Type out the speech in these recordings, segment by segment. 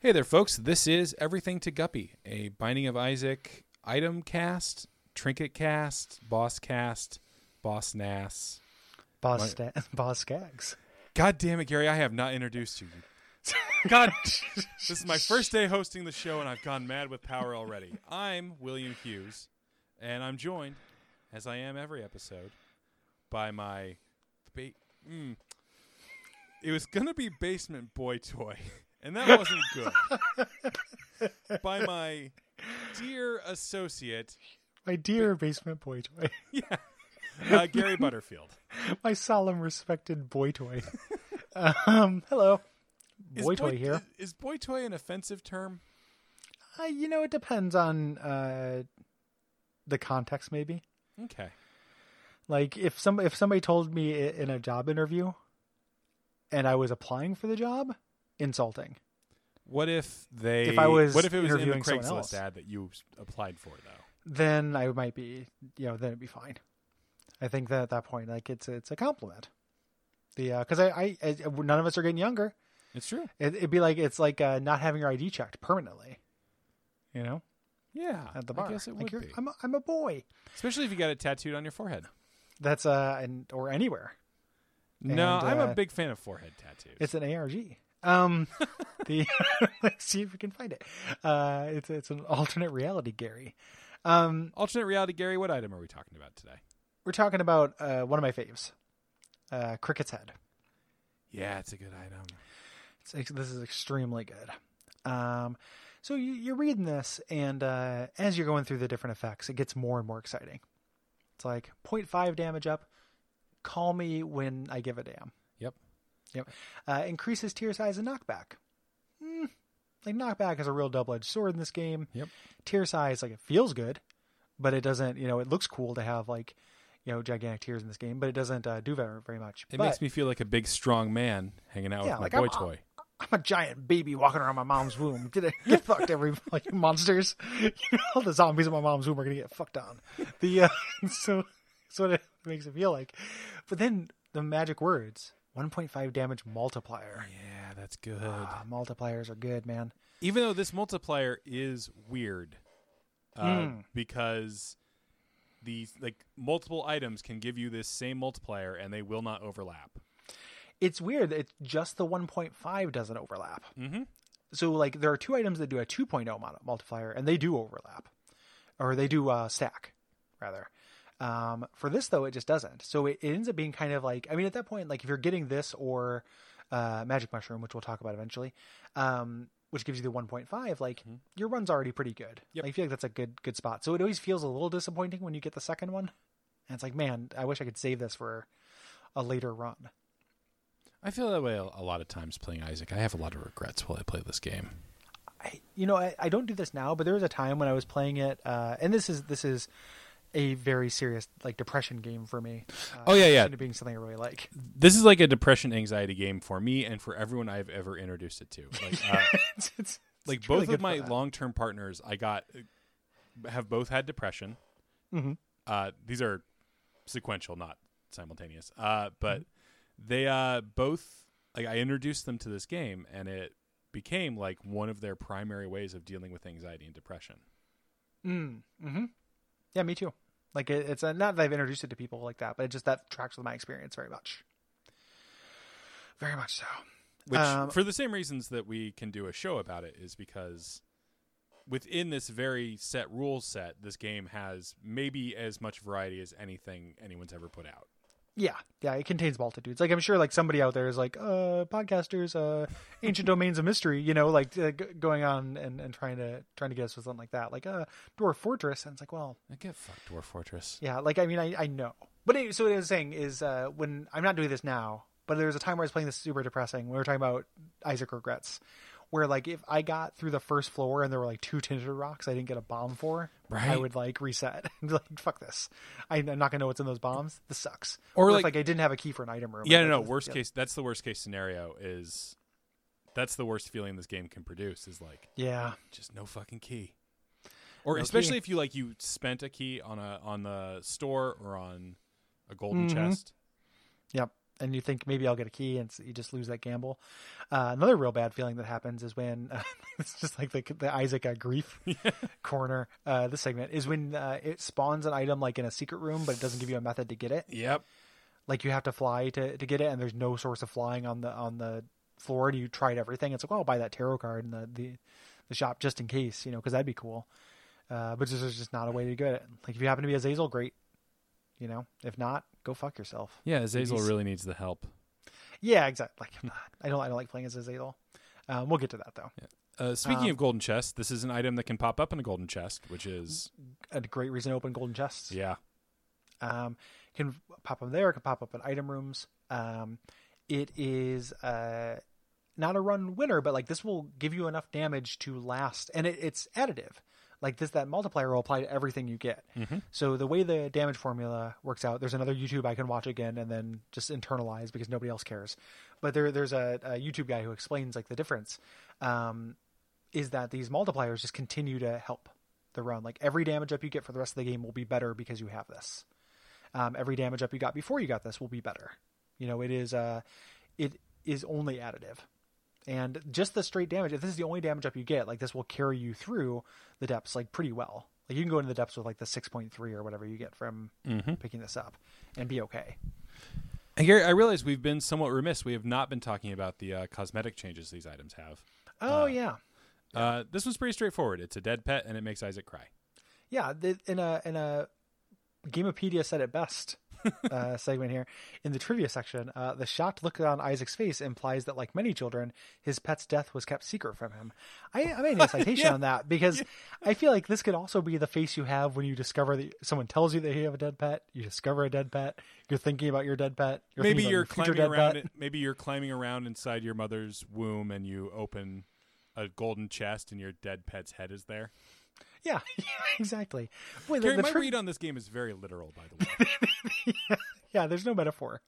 Hey there, folks. This is Everything to Guppy, a Binding of Isaac item cast, trinket cast, boss cast, boss Nass. Boss, My- sta- boss Skaggs. God damn it, Gary, I have not introduced you. God, this is my first day hosting the show, and I've gone mad with power already. I'm William Hughes, and I'm joined, as I am every episode, by my. Ba- mm, it was going to be Basement Boy Toy, and that wasn't good. by my dear associate, My dear basement boy toy. yeah, uh, Gary Butterfield. My solemn respected boy toy. um, hello. Is Boy toy here. Is boy toy an offensive term? Uh, you know, it depends on uh, the context, maybe. Okay. Like if some if somebody told me in a job interview, and I was applying for the job, insulting. What if they? If I was what if it was in the interviewing someone else? Craigslist ad that you s- applied for though? Then I might be, you know, then it'd be fine. I think that at that point, like it's it's a compliment. The because I, I, I none of us are getting younger. It's true. It, it'd be like it's like uh, not having your ID checked permanently. You know, Yeah, at the bar. I guess it like would you're, be, I'm a, I'm a boy. especially if you got it tattooed on your forehead. That's uh, and or anywhere. no, And, I'm a uh, big fan of forehead tattoos. It's an ARG. Um, the let's see if we can find it. Uh, it's it's an alternate reality, Gary. Um, alternate reality. Gary, what item are we talking about today? we're talking about uh, one of my faves, uh, Cricket's Head. Yeah, it's a good item. It's, this is extremely good. Um, so you, you're reading this, and uh, as you're going through the different effects, it gets more and more exciting. It's like 0.5 damage up. Call me when I give a damn. Yep. Uh, increases tear size and knockback. Hmm. like knockback is a real double-edged sword in this game. Yep. Tear size, like it feels good, but it doesn't. You know, it looks cool to have like, you know, gigantic tears in this game, but it doesn't uh, do very very much. It But- makes me feel like a big, strong man hanging out Yeah, with like my boy I'm- toy. I'm a giant baby walking around my mom's womb. Get it? Get fucked, every like monsters. You know, all the zombies in my mom's womb are gonna get fucked on. The uh, so that's what it makes it feel like. But then the magic words: 1.5 damage multiplier. Yeah, that's good. Ah, multipliers are good, man. Even though this multiplier is weird, uh, Mm. because these like multiple items can give you this same multiplier and they will not overlap. It's weird. It's just the 1.5 doesn't overlap. Mm-hmm. So like there are two items that do a 2.0 multiplier, and they do overlap, or they do uh, stack, rather. Um, for this though, it just doesn't. So it, it ends up being kind of like I mean, at that point, like if you're getting this or uh, magic mushroom, which we'll talk about eventually, um, which gives you the 1.5, like your run's already pretty good. Yep. Like, I feel like that's a good good spot. So it always feels a little disappointing when you get the second one, and it's like, man, I wish I could save this for a later run. I feel that way a, a lot of times playing Isaac. I have a lot of regrets while I play this game. I, you know, I, I don't do this now, but there was a time when I was playing it, uh, and this is this is a very serious like depression game for me. Uh, Oh, yeah, yeah. Being something I really like. This is like a depression anxiety game for me and for everyone I've ever introduced it to. Like, uh, it's, it's, like it's both really of my long term partners, I got have both had depression. Mhm. Uh, these are sequential, not simultaneous. Uh, but Mm-hmm. they uh, both like I introduced them to this game, and it became like one of their primary ways of dealing with anxiety and depression. Mm, hmm Yeah, me too. Like it, it's uh not that I've introduced it to people like that, but it just that tracks with my experience very much. Very much so. Which, Um, for the same reasons that we can do a show about it, is because within this very set rules set, this game has maybe as much variety as anything anyone's ever put out. Yeah, yeah, it contains multitudes. Like I'm sure, like somebody out there is like, uh, podcasters, uh, ancient domains of mystery, you know, like uh, g- going on and, and trying to trying to get us with something like that, like uh, Dwarf Fortress, and it's like, well, I get fucked, Dwarf Fortress. yeah, like I mean, I, I know, but it, so what I was saying is, uh, when I'm not doing this now, but there was a time where I was playing this super depressing. We were talking about Isaac regrets, where like if I got through the first floor and there were like two tinted rocks I didn't get a bomb for, right. I would like reset and like, fuck this, I, I'm not gonna know what's in those bombs. This sucks. Or, if, like- like I didn't have a key for an item room. Yeah, no, no. Worst yeah. case, that's the worst case scenario. Is that's the worst feeling this game can produce? Is like Yeah, just no fucking key. Or No especially key. if you like you spent a key on a on the store or on a golden Mhm. chest. Yep. And you think maybe I'll get a key, and you just lose that gamble. Uh, another real bad feeling that happens is when uh, it's just like the, the Isaac uh, grief corner. Uh, this segment is when uh, it spawns an item like in a secret room, but it doesn't give you a method to get it. Yep. Like you have to fly to, to get it, and there's no source of flying on the on the floor. And you tried everything. It's like, well, I'll buy that tarot card in the the, the shop just in case, you know, because that'd be cool. Uh, but there's just not a way to get it. Like if you happen to be Azazel, great. You know, if not, go fuck yourself. Yeah, Azazel He's- really needs the help. Yeah, exactly. Like I'm not, I don't I don't like playing as Azazel. Um, we'll get to that though. Uh, speaking Um, of golden chest, this is an item that can pop up in a golden chest, which is A great reason to open golden chests. yeah. Um, can pop up there. Can pop up in item rooms. Um, it is uh, not a run winner, but like this will give you enough damage to last, and it, it's additive. Like this, that multiplier will apply to everything you get. So the way the damage formula works out, there's another YouTube I can watch again and then just internalize because nobody else cares. But there, there's a, a YouTube guy who explains like the difference. Um, is that these multipliers just continue to help the run. Like every damage up you get for the rest of the game will be better because you have this. Um, every damage up you got before you got this will be better. You know, it is uh, it is only additive, and just the straight damage. If this is the only damage up you get, like this will carry you through the depths like pretty well. Like you can go into the depths with like the six point three or whatever you get from picking this up, and be okay. And Gary, I realize we've been somewhat remiss. We have not been talking about the uh, cosmetic changes these items have. Oh yeah, Uh, this one's pretty straightforward. It's a dead pet, and it makes Isaac cry. yeah. The, in a in a Gamepedia said it best uh, segment here in the trivia section. Uh, the shocked look on Isaac's face implies that, like many children, his pet's death was kept secret from him. I, I made a citation Yeah. on that because I feel like this could also be the face you have when you discover that someone tells you that you have a dead pet. You discover a dead pet. You're thinking about your dead pet. You're maybe you're your climbing dead around. It, maybe you're climbing around inside your mother's womb, and you open a golden chest, and your dead pet's head is there. Yeah, exactly. Boy, the, the my tri- read on this game is very literal, by the way. yeah, there's no metaphor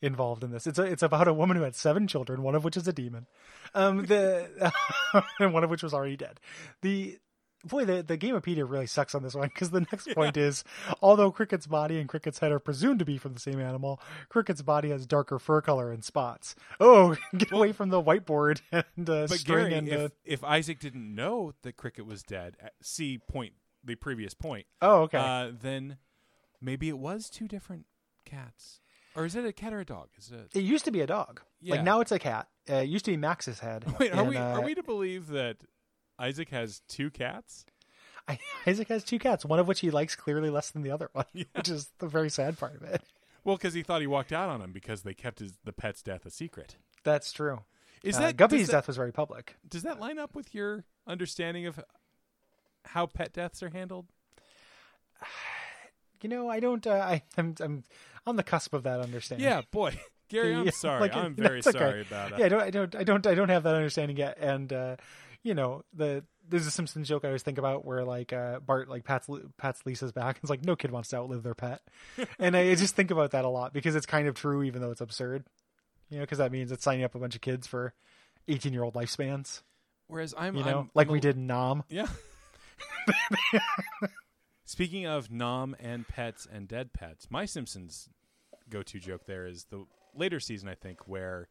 involved in this. It's a, it's about a woman who had seven children, one of which is a demon, um, the and one of which was already dead. The boy, the the Gamepedia really sucks on this one because the next point is although Cricket's body and Cricket's head are presumed to be from the same animal, Cricket's body has darker fur color and spots. Oh, get away from the whiteboard and uh, But string Gary, and uh, if, if Isaac didn't know that Cricket was dead, at- see point the previous point, oh, okay. uh, then maybe it was two different cats, or is it a cat or a dog? Is it? it used to be a dog. Yeah. Like now it's a cat. Uh, it used to be Max's head. Wait, are and, we uh, are we to believe that Isaac has two cats? I, Isaac has two cats, one of which he likes clearly less than the other one, which is the very sad part of it. Well, because he thought he walked out on him because they kept his the pet's death a secret. That's true. Is uh, that Guppy's that, death was very public? Does that line up with your understanding of how pet deaths are handled? You know, I don't. Uh, I, I'm I'm on the cusp of that understanding. Yeah, boy, Gary, I'm sorry. like, I'm no, very okay. sorry about it. Yeah, I don't, I don't, I don't, I don't have that understanding yet. And uh, you know, the there's a Simpsons joke I always think about where like uh, Bart like pats pats Lisa's back. and It's like no kid wants to outlive their pet, and I just think about that a lot because it's kind of true, even though it's absurd. You know, because that means it's signing up a bunch of kids for 18 year old lifespans. Whereas I'm, You know, I'm- like I'm we did in Nom. Yeah. Speaking of nom and pets and dead pets, my Simpsons go-to joke there is the later season, I think, where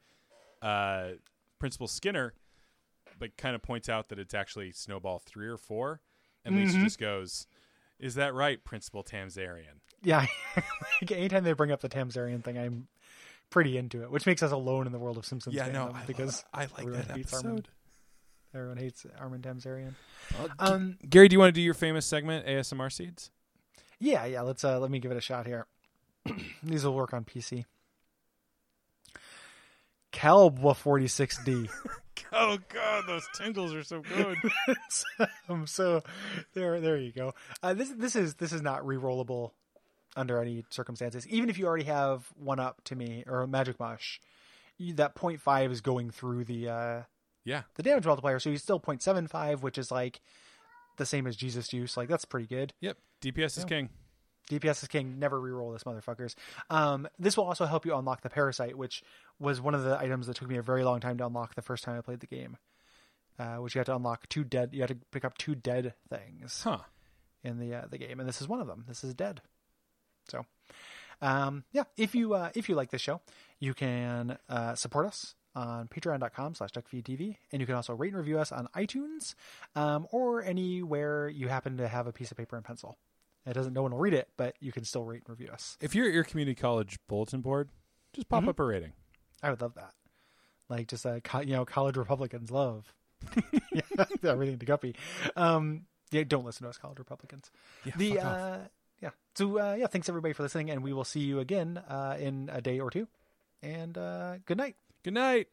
uh, Principal Skinner, like, kind of points out that it's actually Snowball three or four, and Lisa Mm-hmm. just goes, "Is that right, Principal Tamzarian?" Yeah, like anytime they bring up the Tamzarian thing, I'm pretty into it, which makes us alone in the world of Simpsons. Yeah, no, I because I like everyone that hates episode. Armin. Everyone hates Armin Tamzarian. Uh, Um, Gary, do you want to do your famous segment, ASMR seeds? yeah, yeah. Let's uh, let me give it a shot here. These will work on PC. Calbwa 46D. Oh God, those tingles are so good. um, so there, there you go. Uh, this this is this is not re-rollable under any circumstances. Even if you already have one up to me or a magic mush, you, that 0.5 is going through the uh, yeah, the damage multiplier. So you still 0.75, which is like the same as Jesus Juice. Like that's pretty good. yep. DPS is king. DPS is king. Never re-roll this, motherfuckers. Um, this will also help you unlock the parasite, which was one of the items that took me a very long time to unlock the first time I played the game. Uh, which you had to unlock two dead. You had to pick up two dead things Huh. in the uh, the game, and this is one of them. This is dead. So, Um, yeah, if you uh, if you like this show, you can uh, support us on patreon.com slash duckfeedtv and you can also rate and review us on itunes um, or anywhere you happen to have a piece of paper and pencil it doesn't no one will read it but you can still rate and review us. If you're at your community college bulletin board, just pop Mhm. up a rating. i would love that. Like just uh, co- you know college republicans love yeah, everything to guppy. Um yeah don't listen to us college republicans. Yeah, the uh yeah. So uh yeah thanks everybody for listening and we will see you again uh in a day or two. And uh good night. Good night.